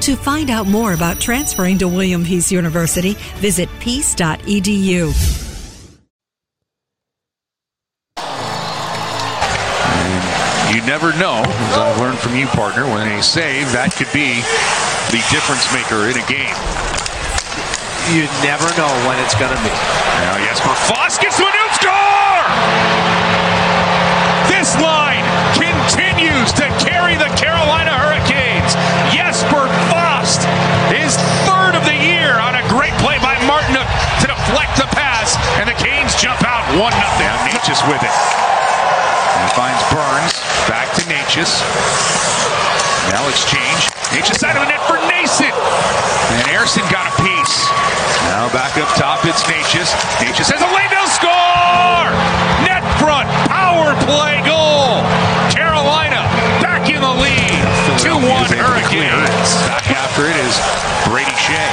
To find out more about transferring to William Peace University, visit peace.edu. You never know, as I've learned from you, partner, when a save, that could be the difference maker in a game. You never know when it's going to be. Now, Jesper Fast gets to a new score! This line continues to carry the Carolina 1 0. Necas with it. And finds Burns. Back to Necas. Now exchange. Necas side of the net for Noesen. And Ersson got a piece. Now back up top, it's Necas. Necas has a laydown score! Net front, power play goal. 2-1 Hurricanes. Back after it is Brady Skjei.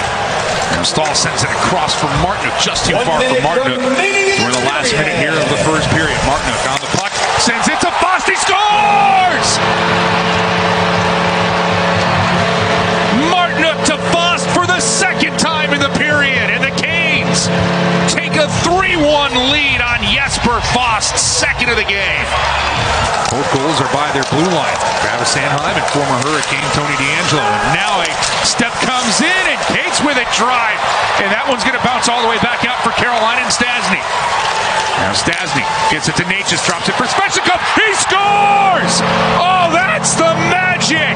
And Staal sends it across for Martinook, just too far for Martinook. We're in the last minute here of the first period. Martinook on the puck, sends it to Fosti, scores! Martinook to Fast for the second time in the period, and the Take a 3-1 lead on Jesper Fast, second of the game. Both goals are by their blue line. Travis Sanheim and former Hurricane Tony DeAngelo. And now a step comes in, and Cates with it drive. And that one's going to bounce all the way back out for Carolina and Stastny. Now Stastny gets it to Necas, drops it for Svechnikov. He scores! Oh, that's the magic!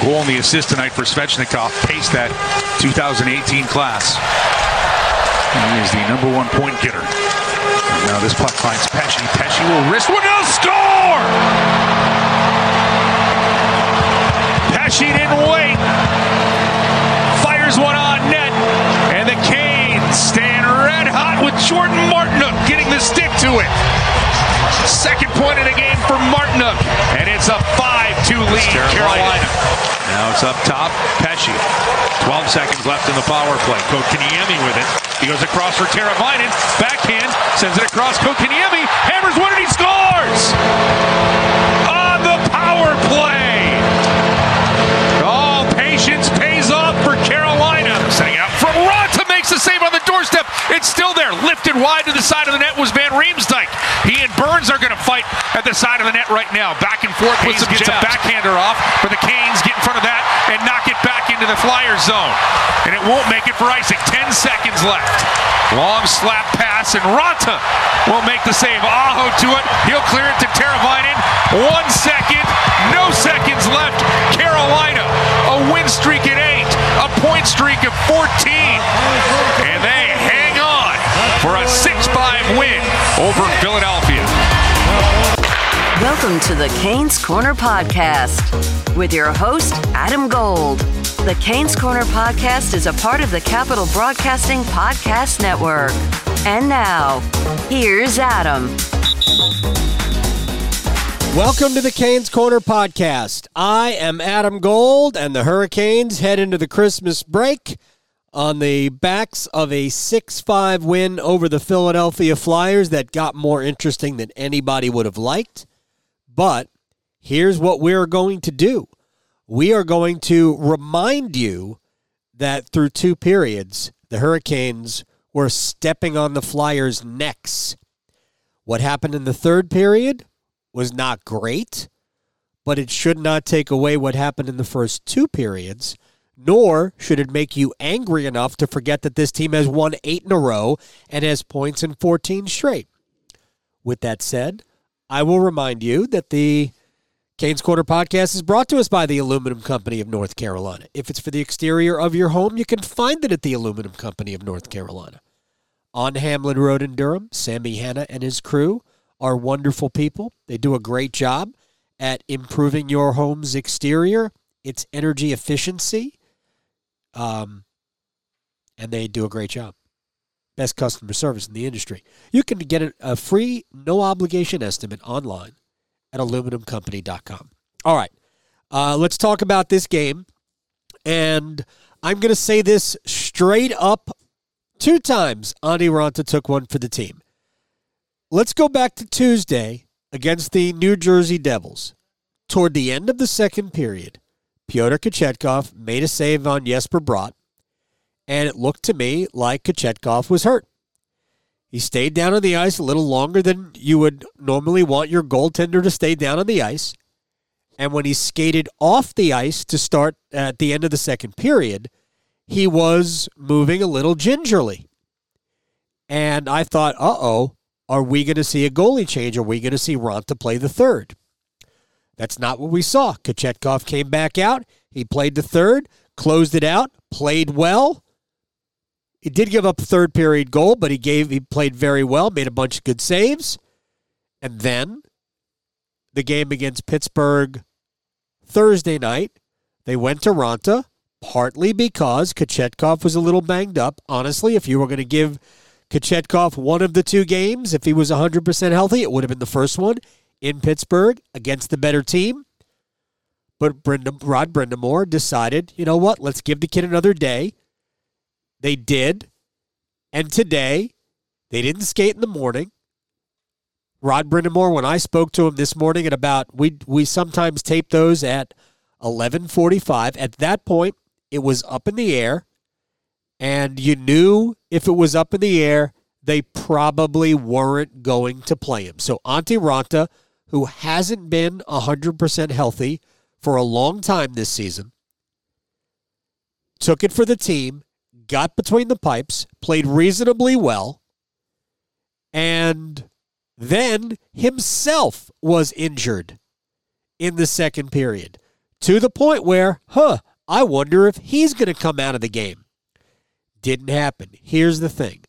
Goal and the assist tonight for Svechnikov. Paced that 2018 class. He is the number one point getter. And now this puck finds Pesce. Pesce will wrist one. He'll score! Pesce didn't wait. Fires one on net. And the Canes stand red hot with Jordan Martinook getting the stick to it. Second point of the game for Martinook. And it's a 5-2 lead, Carolina. Now it's up top. Pesce. 12 seconds left in the power play. Kotkaniemi with it. He goes across for Teravainen. Backhand. Sends it across. Kotkaniemi. Hammers one and he scores! On the power play. Oh, patience pays off for Carolina. Setting out from Raanta makes the save on the doorstep. It's still there. Lifted wide to the side of the net was Riemsdyk. He and Burns are going to fight at the side of the net right now. Back and forth with some gets jabs. a backhander off for the Canes. Get in front of that and knock it back into the Flyers zone. And it won't make it for icing. 10 seconds left. Long slap pass, and Raanta will make the save. Aho to it. He'll clear it to Teravainen. One second. No seconds left. Carolina, a win streak at eight. A point streak of 14. For a 6-5 win over Philadelphia. Welcome to the Canes Corner Podcast with your host, Adam Gold. The Canes Corner Podcast is a part of the Capital Broadcasting Podcast Network. And now, here's Adam. Welcome to the Canes Corner Podcast. I am Adam Gold, and the Hurricanes head into the Christmas break on the backs of a 6 5 win over the Philadelphia Flyers that got more interesting than anybody would have liked. But here's what we're going to do we are going to remind you that through two periods, the Hurricanes were stepping on the Flyers' necks. What happened in the third period was not great, but it should not take away what happened in the first two periods, nor should it make you angry enough to forget that this team has won eight in a row and has points in 14 straight. With that said, I will remind you that the Canes Corner podcast is brought to us by the Aluminum Company of North Carolina. If it's for the exterior of your home, you can find it at the Aluminum Company of North Carolina. On Hamlin Road in Durham, Sammy Hanna and his crew are wonderful people. They do a great job. at improving your home's exterior, its energy efficiency. Um, and they do a great job. Best customer service in the industry. You can get a, free, no obligation estimate online at aluminumcompany.com. All right, uh, let's talk about this game. And I'm going to say this straight up two times. Antti Raanta took one for the team. Let's go back to Tuesday against the New Jersey Devils. Toward the end of the second period, Pyotr Kochetkov made a save on Jesper Bratt, and it looked to me like Kochetkov was hurt. He stayed down on the ice a little longer than you would normally want your goaltender to stay down on the ice. And when he skated off the ice to start at the end of the second period, he was moving a little gingerly. And I thought, uh oh, are we going to see a goalie change? Are we going to see Raanta play the third? That's not what we saw. Kochetkov came back out. He played the third, closed it out, played well. He did give up a third period goal, but he gave he played very well, made a bunch of good saves. And then the game against Pittsburgh Thursday night, they went to Raanta partly because Kochetkov was a little banged up. Honestly, if you were going to give Kochetkov one of the two games, if he was 100% healthy, it would have been the first one in Pittsburgh against the better team. But Brenda, Rod Brind'Amour decided, you know what, let's give the kid another day. They did. And today, they didn't skate in the morning. Rod Brind'Amour, when I spoke to him this morning at about we we sometimes tape those at eleven forty five. At that point, it was up in the air, and you knew if it was up in the air, they probably weren't going to play him. So Antti Raanta, who hasn't been hundred percent healthy for a long time this season, took it for the team, got between the pipes, played reasonably well, and then himself was injured in the second period to the point where, huh, I wonder if he's going to come out of the game. Didn't happen. Here's the thing.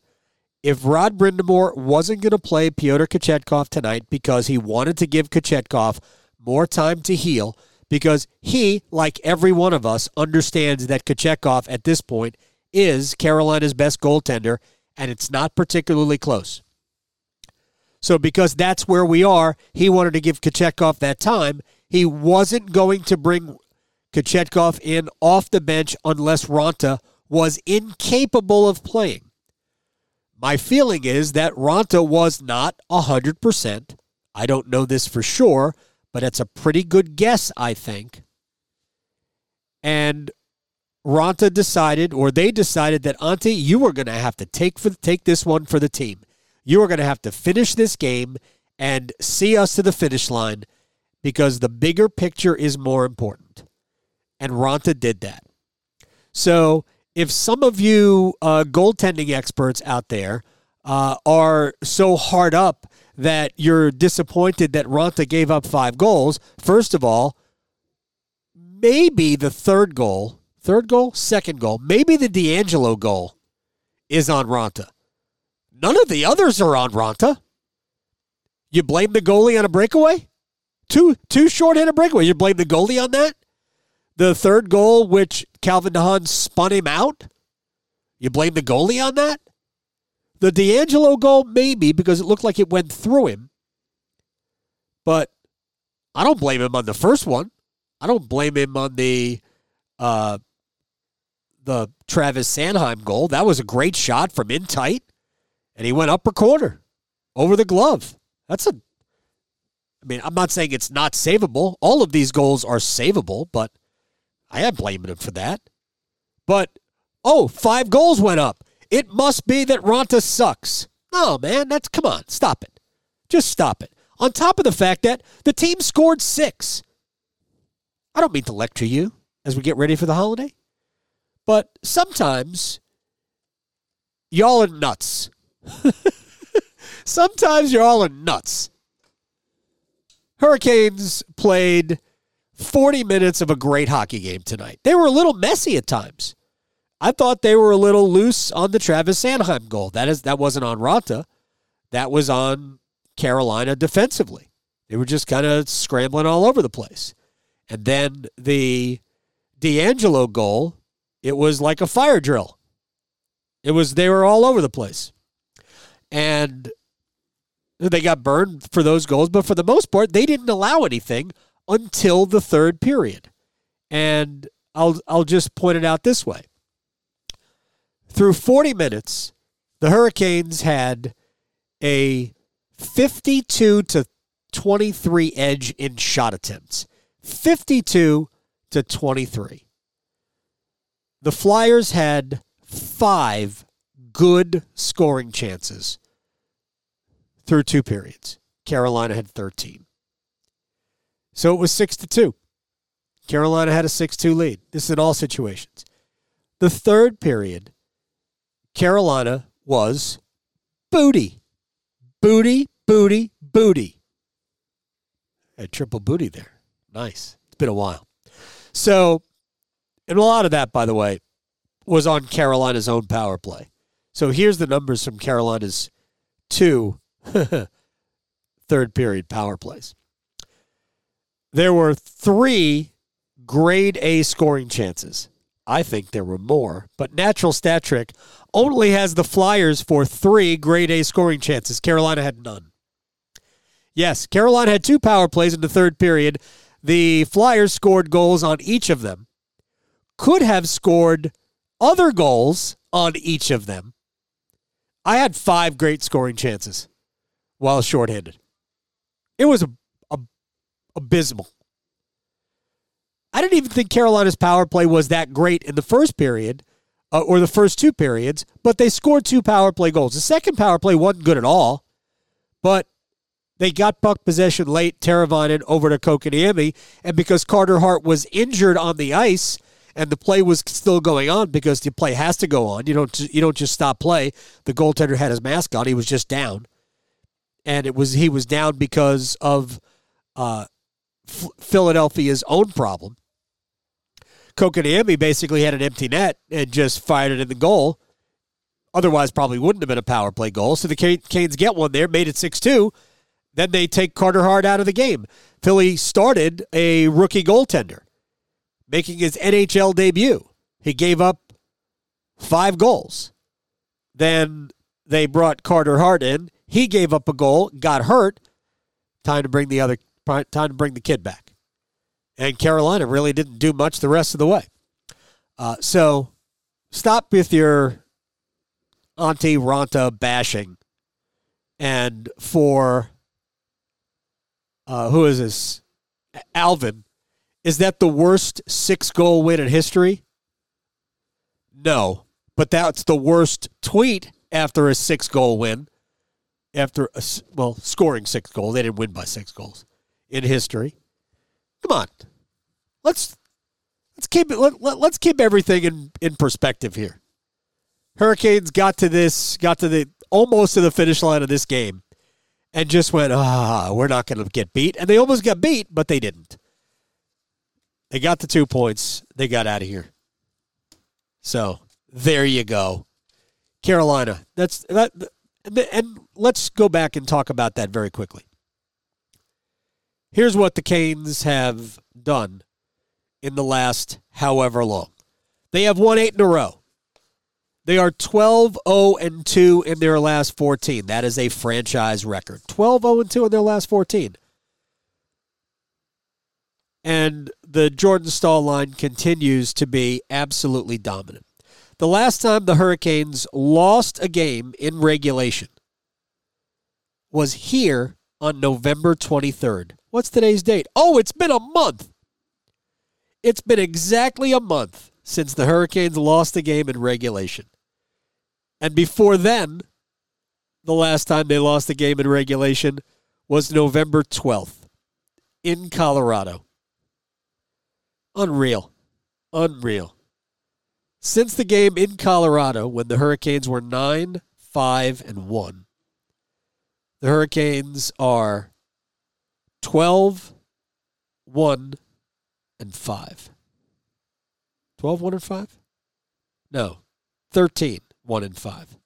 If Rod Brind'Amour wasn't going to play Pyotr Kochetkov tonight because he wanted to give Kochetkov more time to heal, because he, like every one of us, understands that Kochetkov at this point is Carolina's best goaltender, and it's not particularly close. So because that's where we are, he wanted to give Kochetkov that time. He wasn't going to bring Kochetkov in off the bench unless Raanta was incapable of playing. My feeling is that Raanta was not 100%. I don't know this for sure, but it's a pretty good guess, I think. And Raanta decided, or they decided that Antti, you were going to have to take for take this one for the team. You are going to have to finish this game and see us to the finish line because the bigger picture is more important. And Raanta did that. So if some of you uh, goaltending experts out there uh, are so hard up that you're disappointed that Raanta gave up five goals, first of all, maybe the third goal, third goal, second goal, maybe the DeAngelo goal is on Raanta. None of the others are on Raanta. You blame the goalie on a breakaway? Two two shorthanded breakaway. You blame the goalie on that? The third goal, which Calvin de Haan spun him out? You blame the goalie on that? The DeAngelo goal, maybe, because it looked like it went through him. But I don't blame him on the first one. I don't blame him on the uh, the Travis Sanheim goal. That was a great shot from in tight and he went upper corner over the glove. That's a. I mean, I'm not saying it's not savable. All of these goals are savable, but I am blaming him for that. But oh, five goals went up. It must be that Raanta sucks. Oh man, that's come on, stop it. Just stop it. On top of the fact that the team scored six. I don't mean to lecture you as we get ready for the holiday, but sometimes y'all are nuts. Sometimes y'all are nuts. Hurricanes played 40 minutes of a great hockey game tonight. They were a little messy at times. I thought they were a little loose on the Travis Sanheim goal. That is that wasn't on Raanta. That was on Carolina defensively. They were just kind of scrambling all over the place. And then the DeAngelo goal, it was like a fire drill. It was they were all over the place. And they got burned for those goals, but for the most part, they didn't allow anything until the third period. And I'll I'll just point it out this way. Through 40 minutes, the Hurricanes had a 52 to 23 edge in shot attempts. 52 to 23. The Flyers had five good scoring chances through two periods. Carolina had 13. So it was 6 to 2. Carolina had a 6 2 lead. This is in all situations. The third period, Carolina was booty. Booty, booty, booty. A triple booty there. Nice. It's been a while. So, and a lot of that, by the way, was on Carolina's own power play. So here's the numbers from Carolina's two third period power plays. There were three grade A scoring chances. I think there were more, but Natural Stat Trick only has the Flyers for three grade A scoring chances. Carolina had none. Yes, Carolina had two power plays in the third period. The Flyers scored goals on each of them, could have scored other goals on each of them. I had five great scoring chances while shorthanded. It was a, abysmal. I didn't even think Carolina's power play was that great in the first period uh, or the first two periods, but they scored two power play goals. The second power play wasn't good at all, but they got puck possession late, Teravainen over to Kotkaniemi, and because Carter Hart was injured on the ice and the play was still going on because the play has to go on. You don't you don't just stop play. The goaltender had his mask on; he was just down, and it was he was down because of uh, Philadelphia's own problem. Kotkaniemi basically had an empty net and just fired it in the goal. Otherwise, probably wouldn't have been a power play goal. So the Canes get one there, made it 6 2. Then they take Carter Hart out of the game. Philly started a rookie goaltender, making his NHL debut. He gave up five goals. Then they brought Carter Hart in. He gave up a goal, got hurt. Time to bring the other time to bring the kid back. And Carolina really didn't do much the rest of the way. Uh, so stop with your Antti Raanta bashing. And for uh, who is this? Alvin. Is that the worst six goal win in history? No, but that's the worst tweet after a six goal win. After a, well, scoring six goals, they didn't win by six goals in history. Come on, let's let's keep it. Let, let, let's keep everything in in perspective here. Hurricanes got to this, got to the almost to the finish line of this game, and just went, ah, we're not going to get beat. And they almost got beat, but they didn't. They got the two points. They got out of here. So there you go, Carolina. That's that. And let's go back and talk about that very quickly. Here's what the Canes have done in the last however long. They have won eight in a row. They are 12 0 and 2 in their last 14. That is a franchise record. 12 0 and 2 in their last 14. And the Jordan Staal line continues to be absolutely dominant. The last time the Hurricanes lost a game in regulation was here on November 23rd. What's today's date? Oh, it's been a month. It's been exactly a month since the Hurricanes lost the game in regulation. And before then, the last time they lost a game in regulation was November 12th in Colorado. Unreal. Unreal. Since the game in Colorado, when the Hurricanes were 9 5 and 1, the Hurricanes are 12 1 and 5. 12 1 and 5? No. 13 1 and 5.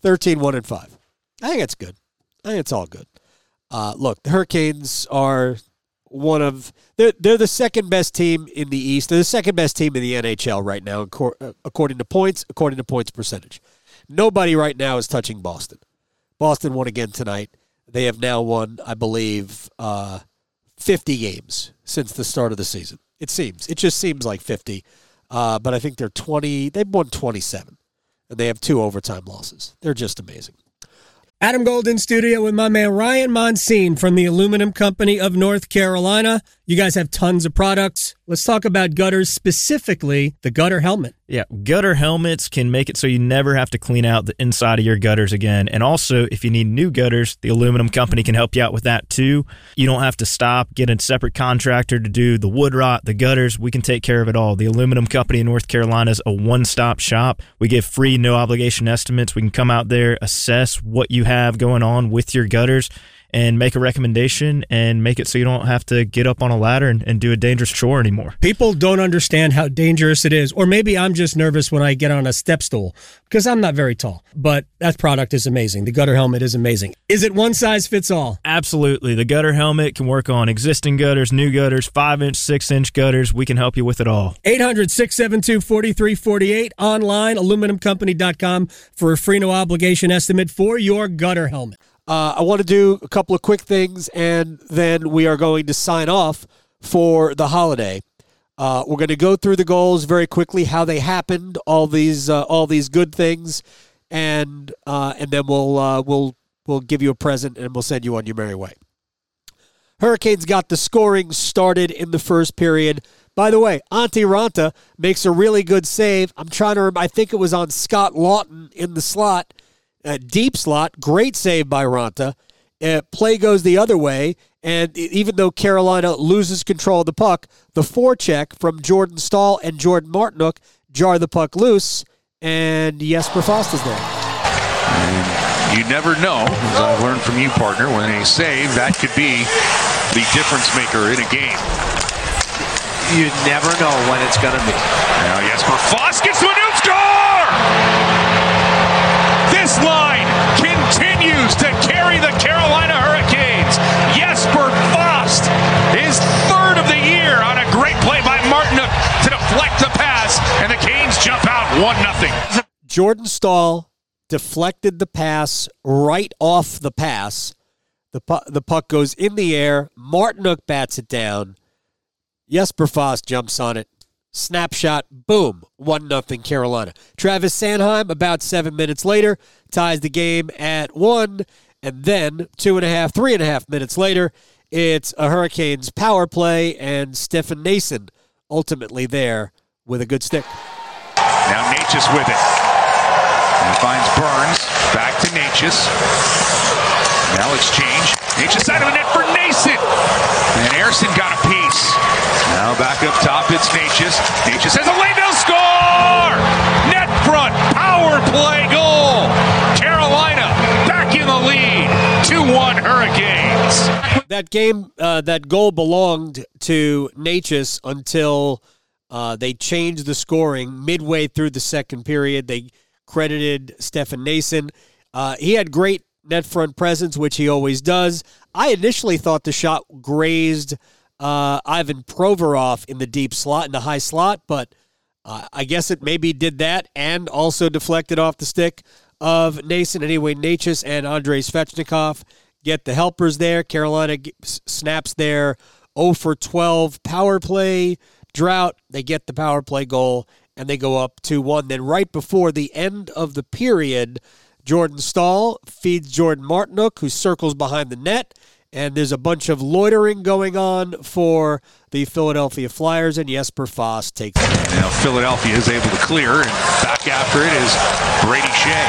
13 1 and 5. I think it's good. I think it's all good. Uh, look, the Hurricanes are one of they're they're the second best team in the East. They're the second best team in the NHL right now, uh, according to points, according to points percentage. Nobody right now is touching Boston. Boston won again tonight. They have now won, I believe, uh, 50 games since the start of the season. It seems. It just seems like 50. Uh, but I think they're 20. They've won 27, and they have two overtime losses. They're just amazing. Adam Golden studio with my man Ryan Monsine from the Aluminum Company of North Carolina. You guys have tons of products. Let's talk about gutters, specifically the gutter helmet. Yeah, gutter helmets can make it so you never have to clean out the inside of your gutters again. And also, if you need new gutters, the aluminum company can help you out with that too. You don't have to stop, get a separate contractor to do the wood rot, the gutters. We can take care of it all. The aluminum company in North Carolina is a one stop shop. We give free, no obligation estimates. We can come out there, assess what you have going on with your gutters and make a recommendation and make it so you don't have to get up on a ladder and, and, do a dangerous chore anymore. People don't understand how dangerous it is. Or maybe I'm just nervous when I get on a step stool because I'm not very tall. But that product is amazing. The gutter helmet is amazing. Is it one size fits all? Absolutely. The gutter helmet can work on existing gutters, new gutters, 5 inch, 6 inch gutters. We can help you with it all. 800 672 4348 online, aluminumcompany.com for a free no obligation estimate for your gutter helmet. Uh, I want to do a couple of quick things, and then we are going to sign off for the holiday. Uh, we're going to go through the goals very quickly, how they happened, all these uh, all these good things, and uh, and then we'll uh, we'll we'll give you a present and we'll send you on your merry way. Hurricanes got the scoring started in the first period. By the way, Antti Raanta makes a really good save. I'm trying to remember. I think it was on Scott Laughton in the slot uh, deep slot, great save by Raanta. Uh, play goes the other way, and even though Carolina loses control of the puck, the forecheck from Jordan Staal and Jordan Martinook jar the puck loose, and Jesper Fast is there. And you never know, as I've learned from you, partner, when they save, that could be the difference maker in a game. You never know when it's going to be. Now Jesper Fast gets to a new score! This line continues to carry the Carolina Hurricanes. Jesper Fast is third of the year on a great play by Martinook to deflect the pass, and the Canes jump out 1 0. Jordan Staal deflected the pass right off the pass. The, pu- the puck goes in the air. Martinook bats it down. Jesper Fast jumps on it Snapshot, boom, 1 nothing Carolina. Travis Sanheim, about seven minutes later, ties the game at one. And then, two and a half, three and a half minutes later, it's a Hurricanes power play, and Stephen Noesen ultimately there with a good stick. Now Necas with it. And finds Burns. Back to Necas. Now exchange. Necas side of the net for Noesen. And Ersson got a piece. Now back up top, That game, uh, that goal belonged to Necas until uh, they changed the scoring midway through the second period. They credited Stefan Noesen. Uh, he had great net front presence, which he always does. I initially thought the shot grazed – uh, Ivan Provorov in the deep slot, in the high slot, but uh, I guess it maybe did that and also deflected off the stick of Noesen. Anyway, Necas and Andrei Svechnikov get the helpers there. Carolina snaps their 0 for 12 power play drought. They get the power play goal and they go up 2 1. Then, right before the end of the period, Jordan Staal feeds Jordan Martinook, who circles behind the net and there's a bunch of loitering going on for the Philadelphia Flyers, and Jesper Fast takes it. Now Philadelphia is able to clear, and back after it is Brady Skjei.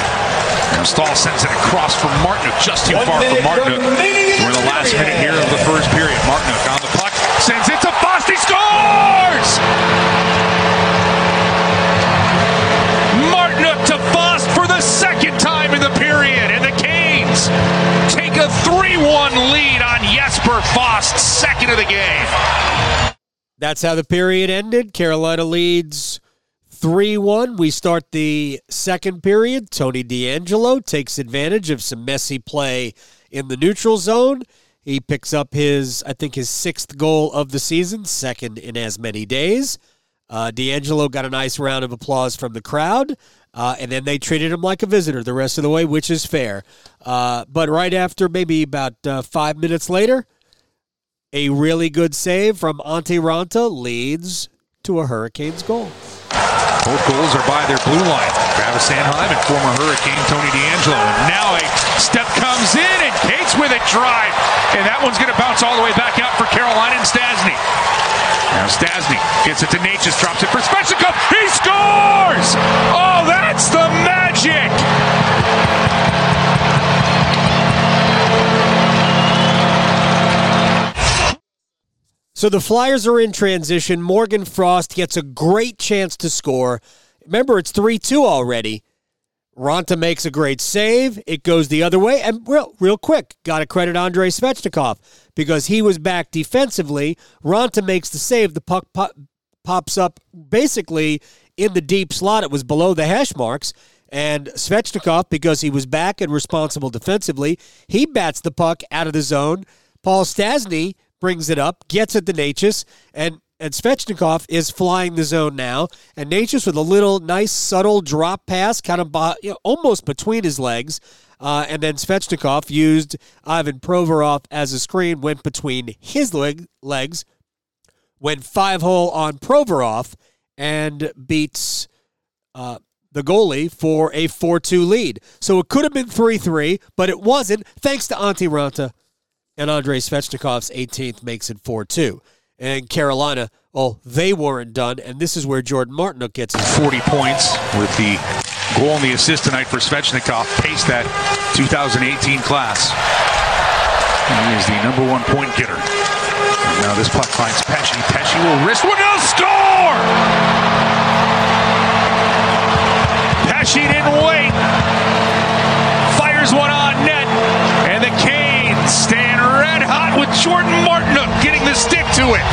Now Staal sends it across for Martinook, just too far for Martinook. We're in the last minute here of the first period. Martinook on the puck, sends it to Fast, he scores! Take a 3-1 lead on Jesper Fast, second of the game. That's how the period ended. Carolina leads 3-1. We start the second period. Tony DeAngelo takes advantage of some messy play in the neutral zone. He picks up his, I think, his sixth goal of the season, second in as many days. Uh, DeAngelo got a nice round of applause from the crowd, uh, and then they treated him like a visitor the rest of the way, which is fair. Uh, but right after, maybe about uh, five minutes later, a really good save from Antti Raanta leads to a Hurricanes goal. Both goals are by their blue line. Travis Sanheim and former Hurricane Tony DeAngelo. And now a step comes in and Cates with it drive. And that one's going to bounce all the way back out for Carolina and Stastny. Now Stastny gets it to Necas, drops it for Svechnikov. He scores! Oh, that's the magic! So the Flyers are in transition. Morgan Frost gets a great chance to score. Remember, it's 3 2 already. Raanta makes a great save. It goes the other way. And real, real quick, got to credit Andrei Svechnikov because he was back defensively. Raanta makes the save. The puck pop, pops up basically in the deep slot. It was below the hash marks. And Svechnikov, because he was back and responsible defensively, he bats the puck out of the zone. Paul Stastny brings it up, gets it to Necas, and and Svechnikov is flying the zone now, and Necas with a little nice subtle drop pass, kind of you know, almost between his legs, uh, and then Svechnikov used Ivan Provorov as a screen, went between his leg, legs, went five hole on Provorov, and beats uh, the goalie for a 4 2 lead. So it could have been 3 3, but it wasn't, thanks to Antti Raanta and Andrei Svechnikov's 18th makes it 4 2. And Carolina, well, they weren't done, and this is where Jordan Martinook gets his 40 points with the goal and the assist tonight for Svechnikov. Pace that 2018 class. He is the number one point getter. And now this puck finds Pesce. Pesce will wrist one. No score! Pesce didn't wait. Fires one on net, and the Canes stand red hot with Jordan Martinook getting the stick to it.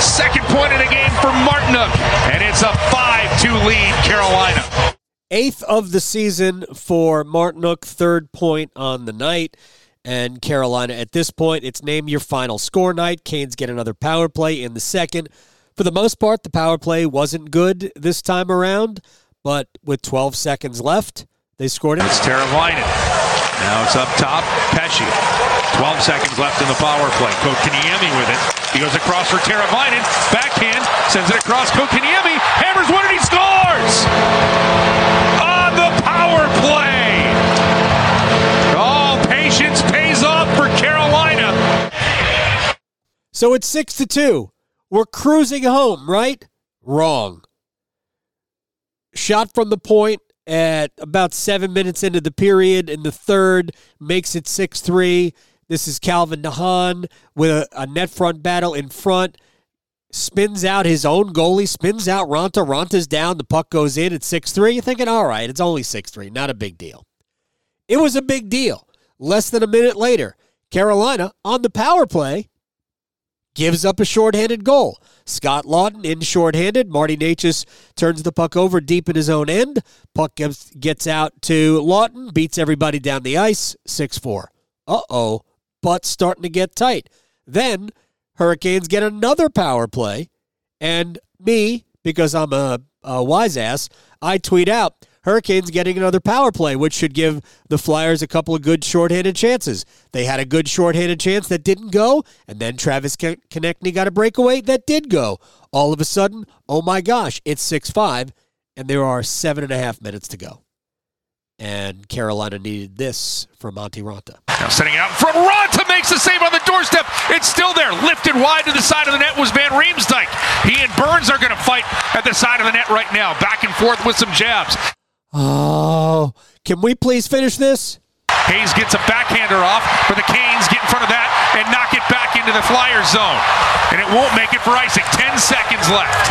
Second point of the game for Martinook, and it's a 5-2 lead, Carolina. Eighth of the season for Martinook, third point on the night. And Carolina, at this point, it's name your final score night. Canes get another power play in the second. For the most part, the power play wasn't good this time around, but with 12 seconds left, they scored it. It's Teravainen. Now it's up top. Pesce. 12 seconds left in the power play. Kotkaniemi with it. He goes across for Teravainen. Backhand. Sends it across. Kotkaniemi. Hammers one and he scores! On the power play! Oh, patience pays off for Carolina. So it's 6 to 2. We're cruising home, right? Wrong. Shot from the point at about seven minutes into the period in the third, makes it 6 3. This is Calvin de Haan with a, a, net front battle in front. Spins out his own goalie, spins out Raanta. Raanta's down. The puck goes in at 6 3. You're thinking, all right, it's only 6 3. Not a big deal. It was a big deal. Less than a minute later, Carolina on the power play gives up a shorthanded goal. Scott Laughton in shorthanded. Marty Necas turns the puck over deep in his own end. Puck gets, gets out to Laughton, beats everybody down the ice, 6 4. Uh oh, but starting to get tight. Then Hurricanes get another power play, and me, because I'm a, a wise ass, I tweet out Hurricanes getting another power play, which should give the Flyers a couple of good shorthanded chances. They had a good shorthanded chance that didn't go, and then Travis Konecny got a breakaway that did go. All of a sudden, oh my gosh, it's 6 5, and there are seven and a half minutes to go. And Carolina needed this from Monty Raanta. Now setting out from Raanta makes the save on the doorstep. It's still there. Lifted wide to the side of the net was Van Riemsdyk. He and Burns are going to fight at the side of the net right now. Back and forth with some jabs. Oh, can we please finish this? Hayes gets a backhander off, but the Canes get in front of that and knock it back into the Flyers zone. And it won't make it for icing. 10 seconds left.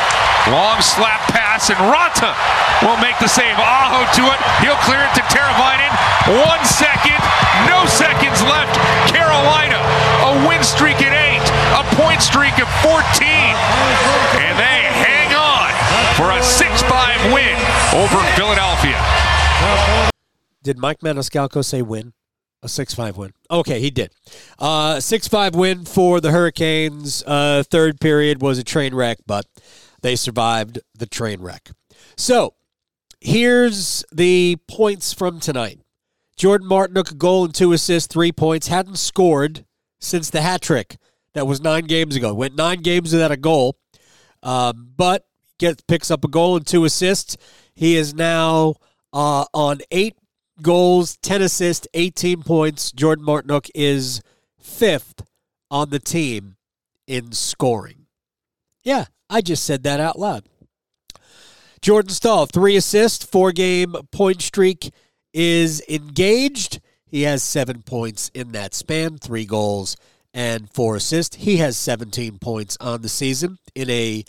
Long slap pass, and Raanta will make the save. Aho to it. He'll clear it to Teravainen. One second, no seconds left. Carolina, a win streak at eight, a point streak of 14. And they for a 6-5 win over Philadelphia. Did Mike Maniscalco say win? A 6 5 win. Okay, he did. Uh, 6 5 win for the Hurricanes. Uh, third period was a train wreck, but they survived the train wreck. So here's the points from tonight Jordan Martinook, a goal and two assists, three points. Hadn't scored since the hat trick that was nine games ago. Went nine games without a goal, um, but gets picks up a goal and two assists. He is now uh, on eight goals, 10 assists, 18 points. Jordan Martinook is fifth on the team in scoring. Yeah, I just said that out loud. Jordan Staal, three assists, four game point streak is engaged. He has seven points in that span, three goals and four assists. He has 17 points on the season in a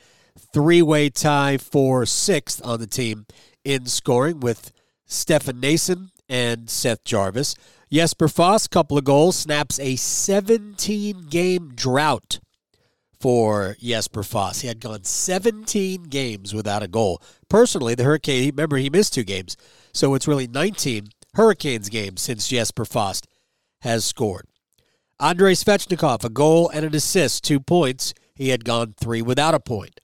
three way tie for sixth on the team in scoring with Stefan Noesen and Seth Jarvis. Jesper Fast, couple of goals, snaps a 17 game drought for Jesper Fast. He had gone 17 games without a goal. Personally, the Hurricane, remember, he missed two games. So it's really 19 Hurricanes games since Jesper Fast has scored. Andrei Svechnikov, a goal and an assist, two points. He had gone three without a point.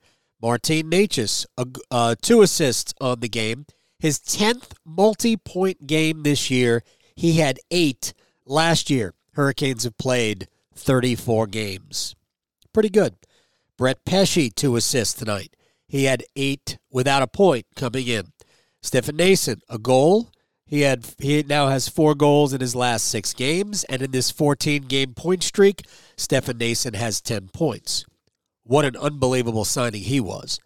Martin Necas, uh, two assists on the game. His 10th multi point game this year. He had eight last year. Hurricanes have played 34 games. Pretty good. Brett Pesce, two assists tonight. He had eight without a point coming in. Stephen Noesen, a goal. He had he now has four goals in his last six games, and in this 14 game point streak, Stephen Noesen has 10 points. What an unbelievable signing he was.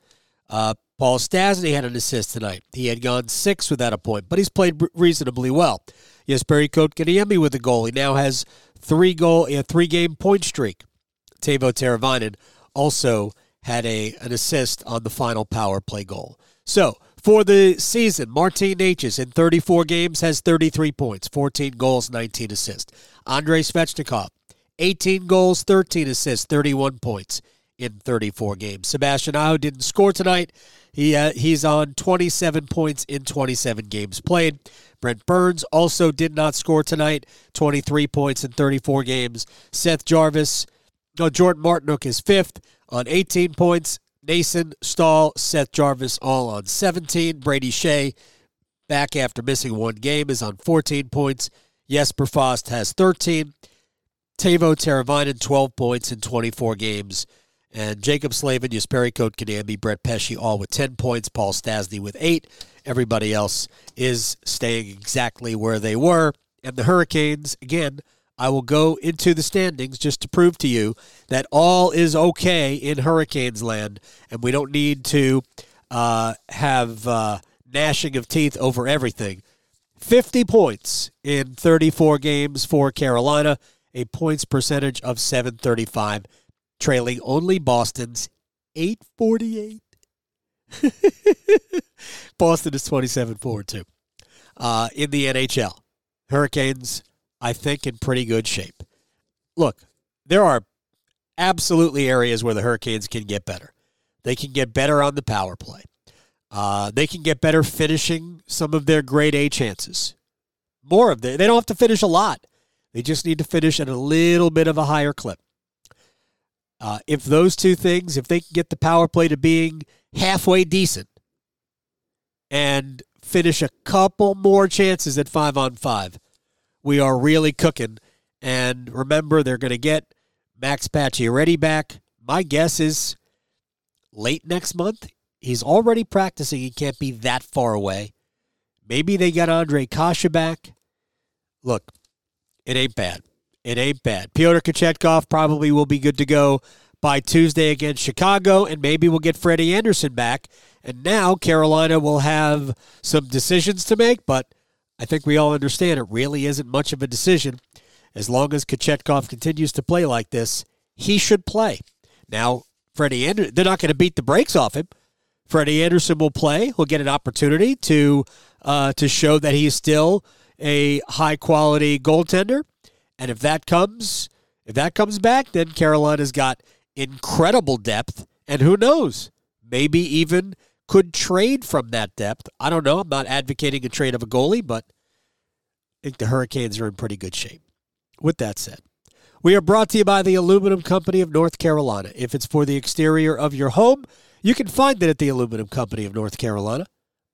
Uh, Paul Stastny had an assist tonight. He had gone six without a point, but he's played reasonably well. Jesperi Kotkaniemi with a goal. He now has three goal, a three game point streak. Teuvo Teravainen also had a an assist on the final power play goal. So for the season, Martin Necas in 34 games has 33 points, 14 goals, 19 assists. Andrei Svechnikov, 18 goals, 13 assists, 31 points in 34 games. Sebastian Aho didn't score tonight. He uh, he's on 27 points in 27 games played. Brent Burns also did not score tonight. 23 points in 34 games. Seth Jarvis, no, Jordan Martinook is fifth on 18 points. Noesen, Staal, Seth Jarvis all on 17. Brady Skjei back after missing one game, is on 14 points. Jesper Fast has 13. Teuvo Teravainen, 12 points in 24 games. And Jaccob Slavin, Jesperi Kotkaniemi, Brett Pesce, all with 10 points. Paul Stastny with 8. Everybody else is staying exactly where they were. And the Hurricanes, again, I will go into the standings just to prove to you that all is okay in Hurricanes land, and we don't need to uh, have uh, gnashing of teeth over everything. 50 points in 34 games for Carolina, a points percentage of 735 trailing only Boston's 848. Boston is 27 4 2. Uh, in the NHL, Hurricanes, I think, in pretty good shape. Look, there are absolutely areas where the Hurricanes can get better. They can get better on the power play. Uh, they can get better finishing some of their grade A chances. More of them. They don't have to finish a lot. They just need to finish at a little bit of a higher clip. Uh, if those two things, if they can get the power play to being halfway decent and finish a couple more chances at five on five, we are really cooking. And remember, they're going to get Max Pacioretty back. My guess is late next month. He's already practicing. He can't be that far away. Maybe they got Ondrej Kase back. Look, it ain't bad. It ain't bad. Pyotr Kochetkov probably will be good to go by Tuesday against Chicago, and maybe we'll get Freddie Andersen back. And now Carolina will have some decisions to make, but I think we all understand it really isn't much of a decision. As long as Kochetkov continues to play like this, he should play. Now, Freddie Andersen, they're not going to beat the brakes off him. Freddie Andersen will play. He'll get an opportunity to uh, to show that he's still a high quality goaltender. And if that comes, if that comes back, then Carolina's got incredible depth, and who knows, maybe even could trade from that depth. I don't know. I'm not advocating a trade of a goalie, but I think the Hurricanes are in pretty good shape. With that said, we are brought to you by the Aluminum Company of North Carolina. If it's for the exterior of your home, you can find it at the Aluminum Company of North Carolina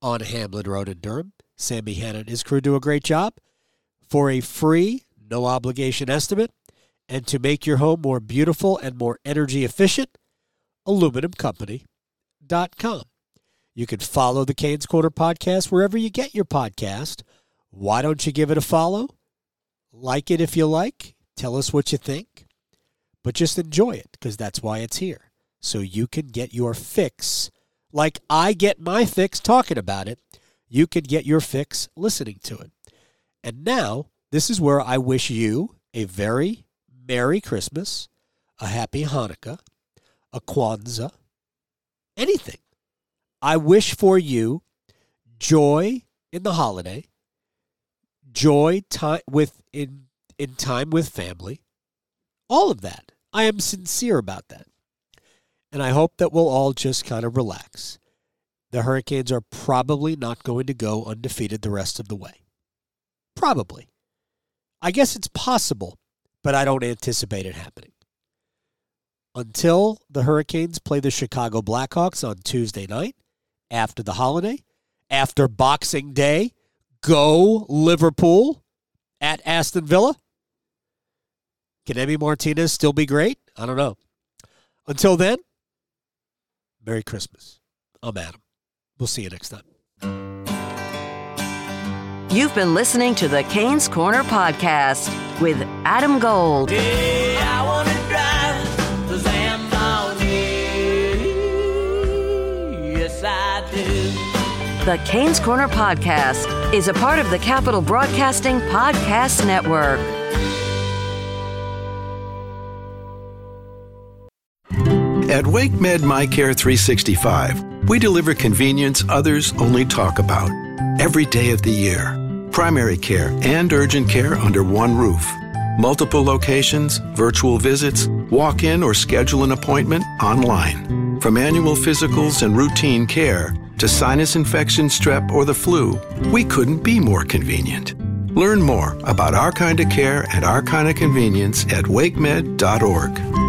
on Hamlin Road in Durham. Sammy Hanna and his crew do a great job. For a free, no obligation estimate, and to make your home more beautiful and more energy efficient, aluminumcompany.com. You can follow the Canes Corner podcast wherever you get your podcast. Why don't you give it a follow? Like it if you like. Tell us what you think. But just enjoy it because that's why it's here. So you can get your fix like I get my fix talking about it. You can get your fix listening to it. And now, this is where I wish you a very Merry Christmas, a Happy Hanukkah, a Kwanzaa, anything. I wish for you joy in the holiday, joy time with in in time with family, all of that. I am sincere about that. And I hope that we'll all just kind of relax. The Hurricanes are probably not going to go undefeated the rest of the way. Probably. I guess it's possible, but I don't anticipate it happening. Until the Hurricanes play the Chicago Blackhawks on Tuesday night, after the holiday, after Boxing Day, go Liverpool at Aston Villa. Can Emi Martinez still be great? I don't know. Until then, Merry Christmas. I'm Adam. We'll see you next time. You've been listening to the Canes Corner podcast with Adam Gold. The Canes Corner podcast is a part of the Capital Broadcasting Podcast Network. At WakeMed MyCare 365, we deliver convenience others only talk about. Every day of the year, primary care and urgent care under one roof. Multiple locations, virtual visits, walk in or schedule an appointment online. From annual physicals and routine care to sinus infection, strep, or the flu, we couldn't be more convenient. Learn more about our kind of care and our kind of convenience at wakemed.org.